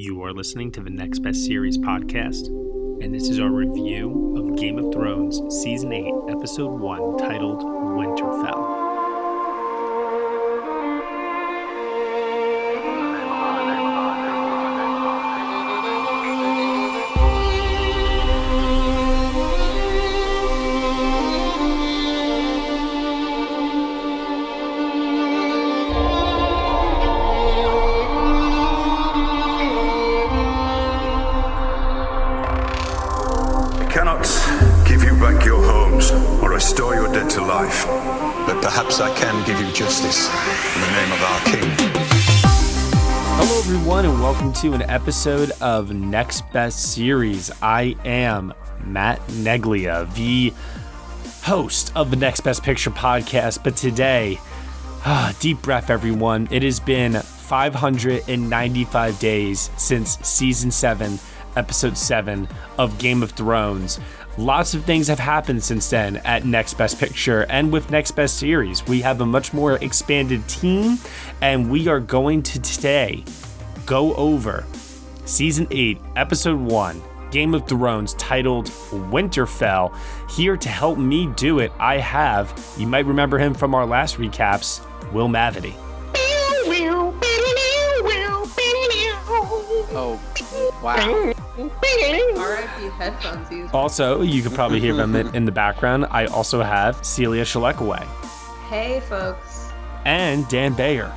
You are listening to the Next Best Series podcast, and this is our review of Game of Thrones Season 8, Episode 1, titled Winterfell. Cannot give you back your homes or restore your dead to life, but perhaps I can give you justice in the name of our king. Hello, everyone, and welcome to an episode of Next Best Series. I am Matt Neglia, the host of the Next Best Picture podcast. But today, ah, deep breath, everyone. It has been 595 days since season 7, episode 7 of Game of Thrones. Lots of things have happened since then at Next Best Picture and with Next Best Series. We have a much more expanded team, and we are going to today go over season 8, episode 1, Game of Thrones, titled Winterfell. Here to help me do it, I have, you might remember him from our last recaps, Will Mavity. Oh, wow. RIP headphones used. Also, you could probably hear them in in the background. I also have Celia Schelekewey Hey, folks. and Dan Bayer.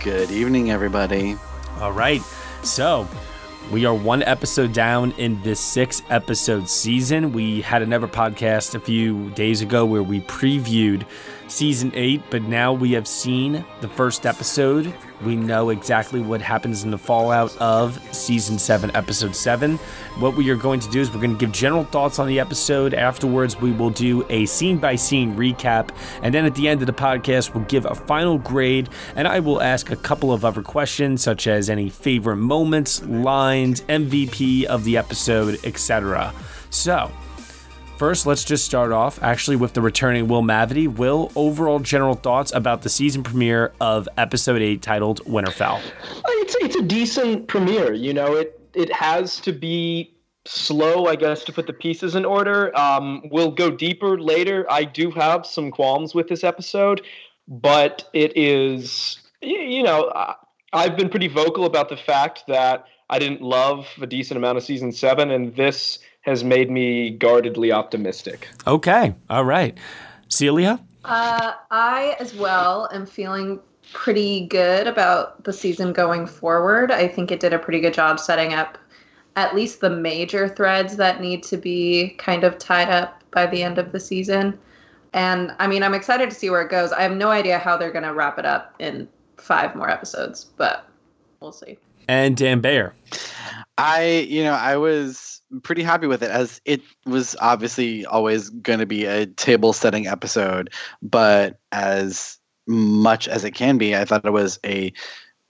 Good evening, everybody. All right. So we are one episode down in this six episode season. We had another podcast a few days ago where we previewed season eight, but now we have seen the first episode. We know exactly what happens in the fallout of season seven, episode seven. What we are going to do is we're going to give general thoughts on the episode. Afterwards, we will do a scene by scene recap. And then at the end of the podcast, we'll give a final grade. And I will ask a couple of other questions, such as any favorite moments, lines, MVP of the episode, etc. So, First, let's just start off actually with the returning Will Mavity. Will, overall general thoughts about the season premiere of episode 8 titled Winterfell. It's it's a decent premiere. You know, it it has to be slow, I guess, to put the pieces in order. Um, we'll go deeper later. I do have some qualms with this episode, but it is, you know, I've been pretty vocal about the fact that I didn't love a decent amount of season seven, and this has made me guardedly optimistic. Okay, all right. Celia? Uh, I, as well, am feeling pretty good about the season going forward. I think it did a pretty good job setting up at least the major threads that need to be kind of tied up by the end of the season. And I mean, I'm excited to see where it goes. I have no idea how they're going to wrap it up in five more episodes, but we'll see. And Dan Bayer. I, you know, I was pretty happy with it as it was obviously always going to be a table setting episode, but as much as it can be, I thought it was a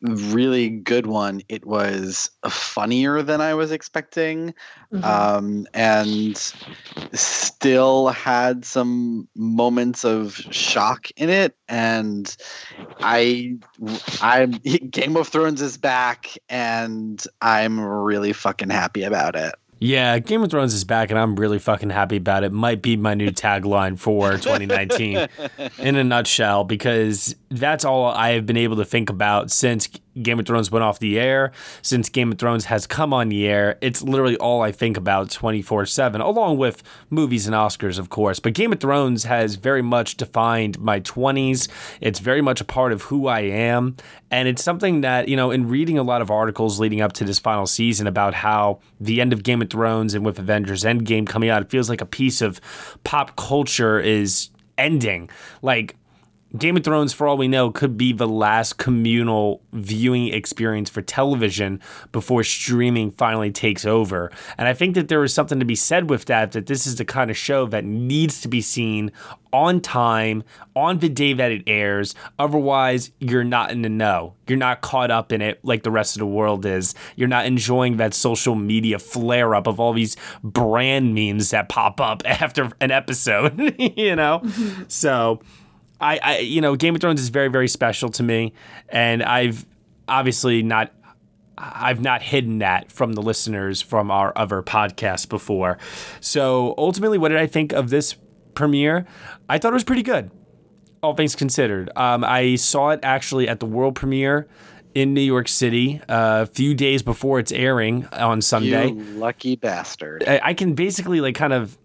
really good one. It was funnier than I was expecting. Mhm. um, and still had some moments of shock in it. And I, I'm Game of Thrones is back, and I'm really fucking happy about it. Yeah, Game of Thrones is back, and I'm really fucking happy about it. Might be my new tagline for 2019 in a nutshell, because that's all I have been able to think about since Game of Thrones went off the air, since Game of Thrones has come on the air. It's literally all I think about 24 7, along with movies and Oscars, of course. But Game of Thrones has very much defined my 20s. It's very much a part of who I am. And it's something that, you know, in reading a lot of articles leading up to this final season about how the end of Game of Thrones and with Avengers Endgame coming out, it feels like a piece of pop culture is ending. Like, Game of Thrones, for all we know, could be the last communal viewing experience for television before streaming finally takes over. And I think that there is something to be said with that, that this is the kind of show that needs to be seen on time, on the day that it airs. Otherwise, you're not in the know. You're not caught up in it like the rest of the world is. You're not enjoying that social media flare up of all these brand memes that pop up after an episode, you know? Mm-hmm. So. I, I, you know, Game of Thrones is very, very special to me, and I've obviously not I've not hidden that from the listeners from our other podcast before. So ultimately, what did I think of this premiere? I thought it was pretty good, all things considered. Um, I saw it actually at the world premiere in New York City uh, a few days before it's airing on Sunday. You lucky bastard. I, I can basically like kind of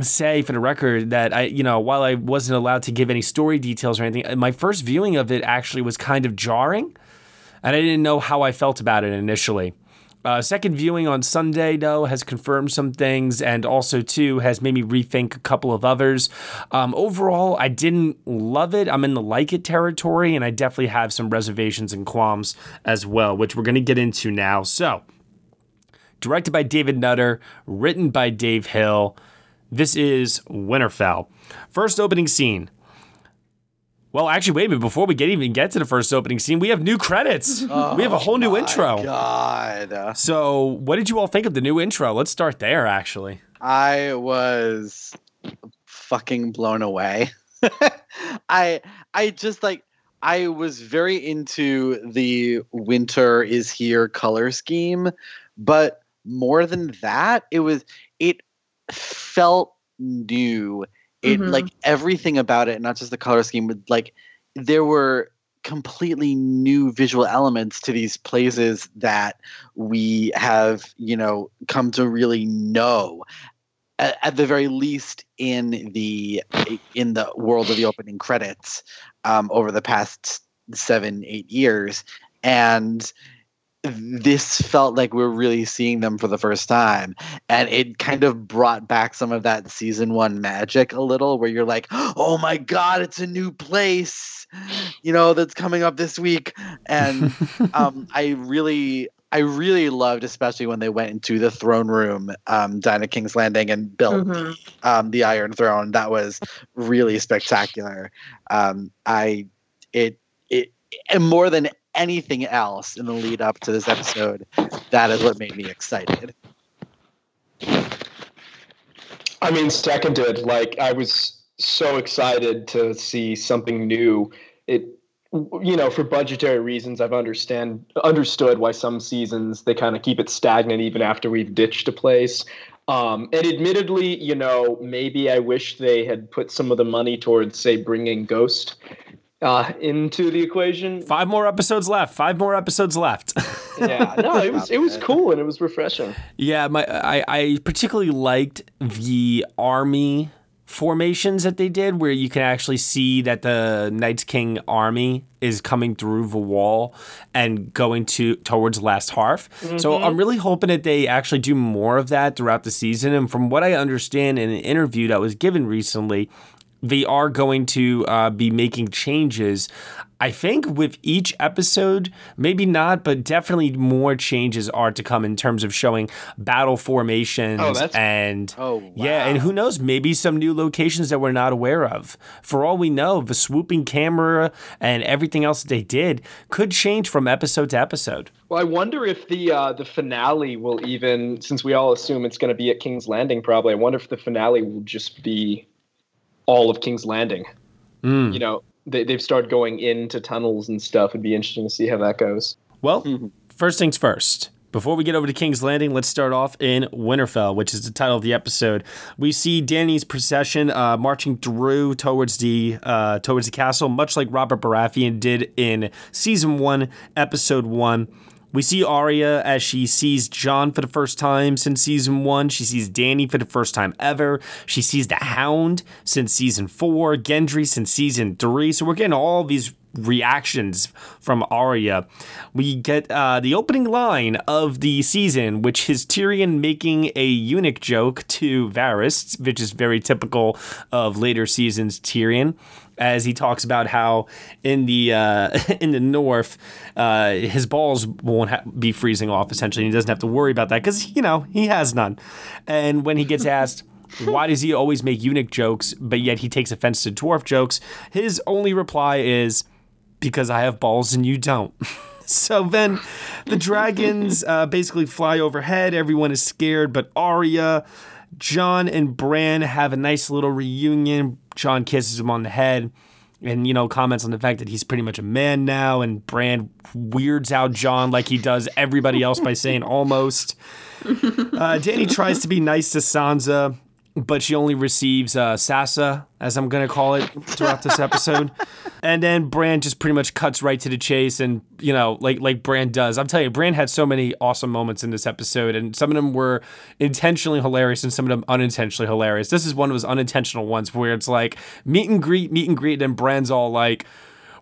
say for the record that I, you know, while I wasn't allowed to give any story details or anything, my first viewing of it actually was kind of jarring, and I didn't know how I felt about it initially. Uh, second viewing on Sunday, though, has confirmed some things and also, too, has made me rethink a couple of others. Um, overall, I didn't love it. I'm in the like it territory, and I definitely have some reservations and qualms as well, which we're going to get into now. So, directed by David Nutter, written by Dave Hill. This is Winterfell. First opening scene. Well, actually, wait a minute. Before we get even get to the first opening scene, we have new credits. Oh we have a whole new intro. God. So, what did you all think of the new intro? Let's start there, actually. I was fucking blown away. I I just like I was very into the winter is here color scheme, but more than that, it was it felt new. It Mhm. like everything about it, not just the color scheme, but like there were completely new visual elements to these places that we have, you know, come to really know. At, at the very least, in the in the world of the opening credits, um, over the past seven, eight years, and this felt like we're really seeing them for the first time and it kind of brought back some of that season one magic a little where you're like oh my god it's a new place you know that's coming up this week and um, i really i really loved especially when they went into the throne room um, down at king's landing and built Mhm. um, the Iron Throne. That was really spectacular. Um, I it it and more than anything else in the lead up to this episode, that is what made me excited. I mean, seconded. Like I was so excited to see something new. It, you know, for budgetary reasons, I've understand understood why some seasons they kind of keep it stagnant even after we've ditched a place. Um, and admittedly, you know, maybe I wish they had put some of the money towards, say, bringing Ghost uh, into the equation. Five more episodes left. Five more episodes left. Yeah, no, it was it was cool and it was refreshing. Yeah, my I, I particularly liked the army formations that they did, where you can actually see that the Night King's army is coming through the wall and going to towards Last Hearth. So I'm really hoping that they actually do more of that throughout the season. And from what I understand in an interview that was given recently, they are going to uh, be making changes. I think with each episode, maybe not, but definitely more changes are to come in terms of showing battle formations Oh, and Oh, yeah, and who knows, maybe some new locations that we're not aware of. For all we know, the swooping camera and everything else that they did could change from episode to episode. Well, I wonder if the uh, the finale will even, since we all assume it's going to be at King's Landing, probably. I wonder if the finale will just be all of King's Landing. Mm. You know, they, they've started going into tunnels and stuff. It'd be interesting to see how that goes. Well, first things first. Before we get over to King's Landing, let's start off in Winterfell, which is the title of the episode. We see Dany's procession uh, marching through towards the uh, towards the castle, much like Robert Baratheon did in season one, episode one. We see Arya as she sees Jon for the first time since season one. She sees Dany for the first time ever. She sees the Hound since season four, Gendry since season three. So we're getting all these reactions from Arya. We get uh, the opening line of the season, which is Tyrion making a eunuch joke to Varys, which is very typical of later seasons Tyrion. As he talks about how in the uh, in the north, uh, his balls won't ha- be freezing off. Essentially, he doesn't have to worry about that because you know he has none. And when he gets asked why does he always make eunuch jokes, but yet he takes offense to dwarf jokes, his only reply is because I have balls and you don't. so then the dragons uh, basically fly overhead. Everyone is scared, but Arya, Jon, and Bran have a nice little reunion. Jon kisses him on the head. and you know comments on the fact that he's pretty much a man now and Bran weirds out Jon like he does everybody else by saying almost. Uh, Dany tries to be nice to Sansa, but she only receives uh, Sasa, as I'm going to call it, throughout this episode. and then Bran just pretty much cuts right to the chase, and you know, like like Bran does. I'm telling you, Bran had so many awesome moments in this episode, and some of them were intentionally hilarious, and some of them unintentionally hilarious. This is one of those unintentional ones where it's like meet and greet, meet and greet, and Bran's all like.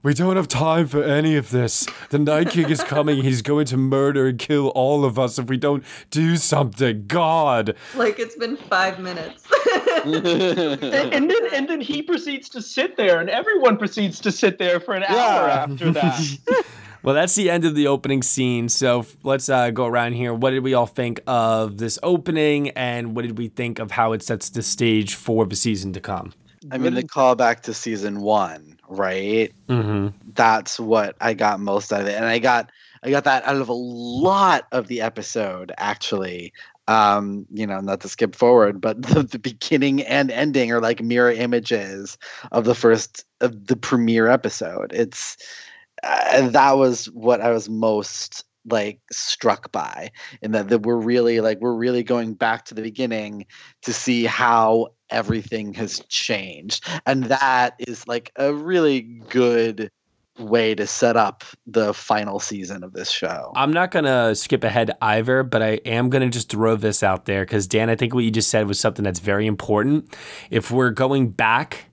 We don't have time for any of this. The Night King is coming. He's going to murder and kill all of us if we don't do something. God. Like it's been five minutes. and, and then and then he proceeds to sit there, and everyone proceeds to sit there for an hour after that. Well, that's the end of the opening scene. So let's uh, go around here. What did we all think of this opening, and what did we think of how it sets the stage for the season to come? I mean, the callback to season one, right? Mm-hmm. That's what I got most out of it, and I got I got that out of a lot of the episode actually. Um, you know, not to skip forward, but the, the beginning and ending are like mirror images of the first of the premiere episode. It's uh, that was what I was most like struck by in that, that we're really like we're really going back to the beginning to see how everything has changed and that is like a really good way to set up the final season of this show I'm not gonna skip ahead either, but I am gonna just throw this out there because Dan, I think what you just said was something that's very important. If we're going back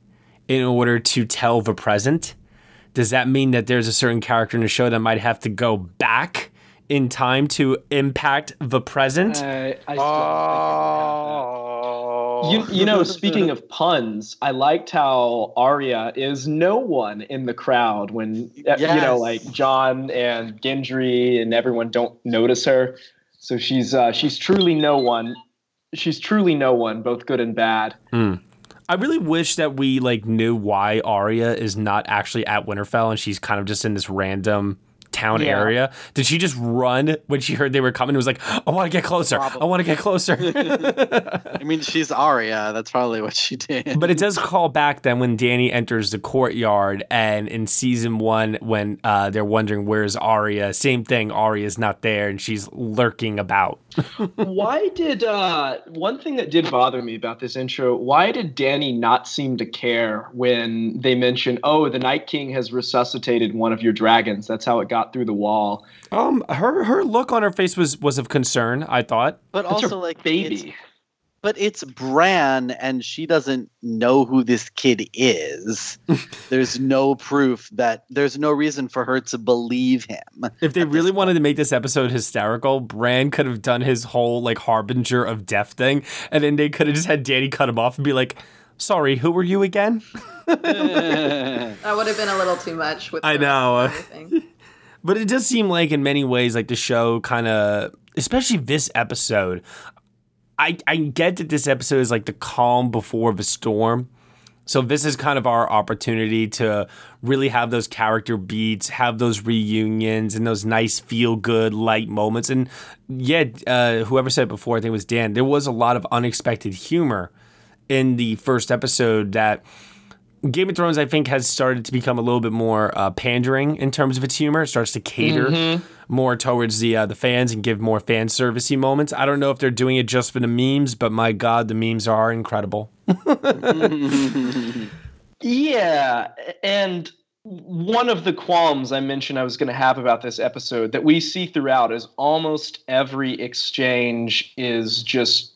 in order to tell the present, does that mean that there's a certain character in the show that might have to go back in time to impact the present? Uh, I, I still think you, you know, speaking of puns, I liked how Arya is no one in the crowd when uh, you know, like Jon and Gendry and everyone don't notice her. So she's uh, she's truly no one. She's truly no one, both good and bad. I really wish that we like knew why Arya is not actually at Winterfell and she's kind of just in this random town Yeah. area. Did she just run when she heard they were coming? It was like, I want to get closer. I want to get closer. I mean, she's Arya. That's probably what she did. but it does call back then when Dany enters the courtyard and in season one when uh, they're wondering where's Arya, same thing. Arya's not there and she's lurking about. why did uh one thing that did bother me about this intro why did Dany not seem to care when they mentioned oh the night king has resuscitated one of your dragons that's how it got through the wall Um, her her look on her face was was of concern. I thought. But That's also, like, it's- baby but it's Bran, and she doesn't know who this kid is. there's no proof that there's no reason for her to believe him. If they really wanted to make this episode hysterical, Bran could have done his whole like harbinger of death thing, and then they could have just had Dany cut him off and be like, "Sorry, who were you again?" that would have been a little too much with I the rest know. But it does seem like in many ways, like the show kind of, especially this episode. I I get that this episode is like the calm before the storm. So this is kind of our opportunity to really have those character beats, have those reunions, and those nice feel good light moments. And yeah, uh, whoever said it before, I think it was Dan. There was a lot of unexpected humor in the first episode that Game of Thrones, I think, has started to become a little bit more uh, pandering in terms of its humor. It starts to cater more towards the uh, the fans and give more fan servicey moments. I don't know if they're doing it just for the memes, but my God, the memes are incredible. Yeah, and one of the qualms I mentioned I was going to have about this episode that we see throughout is almost every exchange is just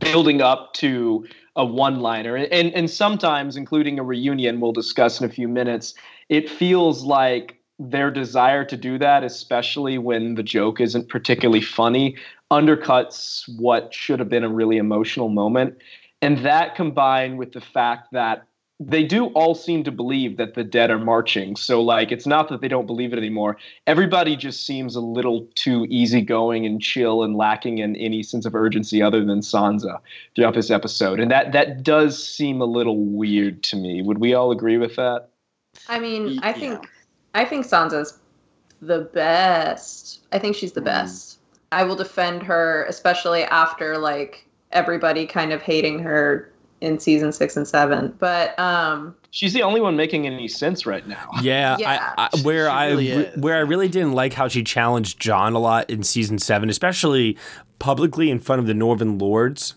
building up to a one-liner, and and sometimes, including a reunion, we'll discuss in a few minutes. It feels like their desire to do that, especially when the joke isn't particularly funny, undercuts what should have been a really emotional moment. And that combined with the fact that they do all seem to believe that the dead are marching. So, like, it's not that they don't believe it anymore. Everybody just seems a little too easygoing and chill and lacking in any sense of urgency other than Sansa throughout this episode. And that, that does seem a little weird to me. Would we all agree with that? I mean, I Yeah. think I think Sansa's the best. I think she's the Mm. best. I will defend her, especially after like everybody kind of hating her in season six and seven. But um, she's the only one making any sense right now. Yeah, Yeah. I, I, where She I really re- where I really didn't like how she challenged Jon a lot in season seven, especially publicly in front of the Northern Lords.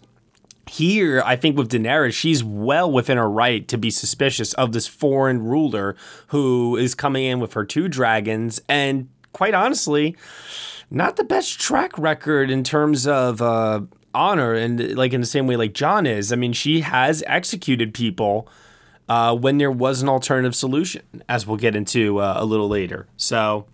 Here, I think with Daenerys, she's well within her right to be suspicious of this foreign ruler who is coming in with her two dragons, and quite honestly, not the best track record in terms of uh, honor, and like in the same way like Jon is. I mean, she has executed people uh, when there was an alternative solution, as we'll get into uh, a little later. So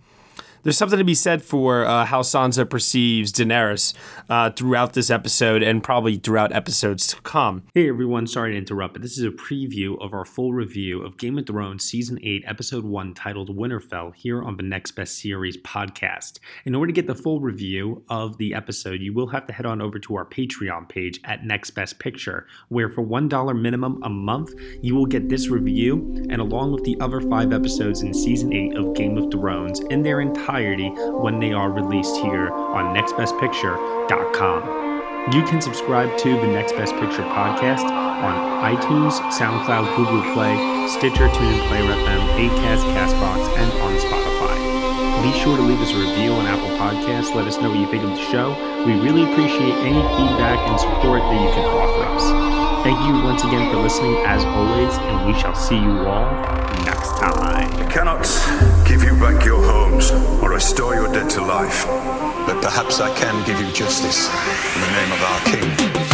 there's something to be said for uh, how Sansa perceives Daenerys uh, throughout this episode and probably throughout episodes to come. Hey everyone, sorry to interrupt, but this is a preview of our full review of Game of Thrones Season 8, Episode 1, titled Winterfell, here on the Next Best Series podcast. In order to get the full review of the episode, you will have to head on over to our Patreon page at Next Best Picture, where for $1 minimum a month, you will get this review and along with the other five episodes in Season 8 of Game of Thrones in their entirety when they are released here on nextbestpicture.com. You can subscribe to the Next Best Picture podcast on iTunes, SoundCloud, Google Play, Stitcher, TuneIn, Player FM, Acast, Castbox, and on Spotify. Be sure to leave us a review on Apple Podcasts. Let us know what you think of the show. We really appreciate any feedback and support that you can. Thank you once again for listening, as always, and we shall see you all next time. I cannot give you back your homes or restore your dead to life, but perhaps I can give you justice in the name of our king.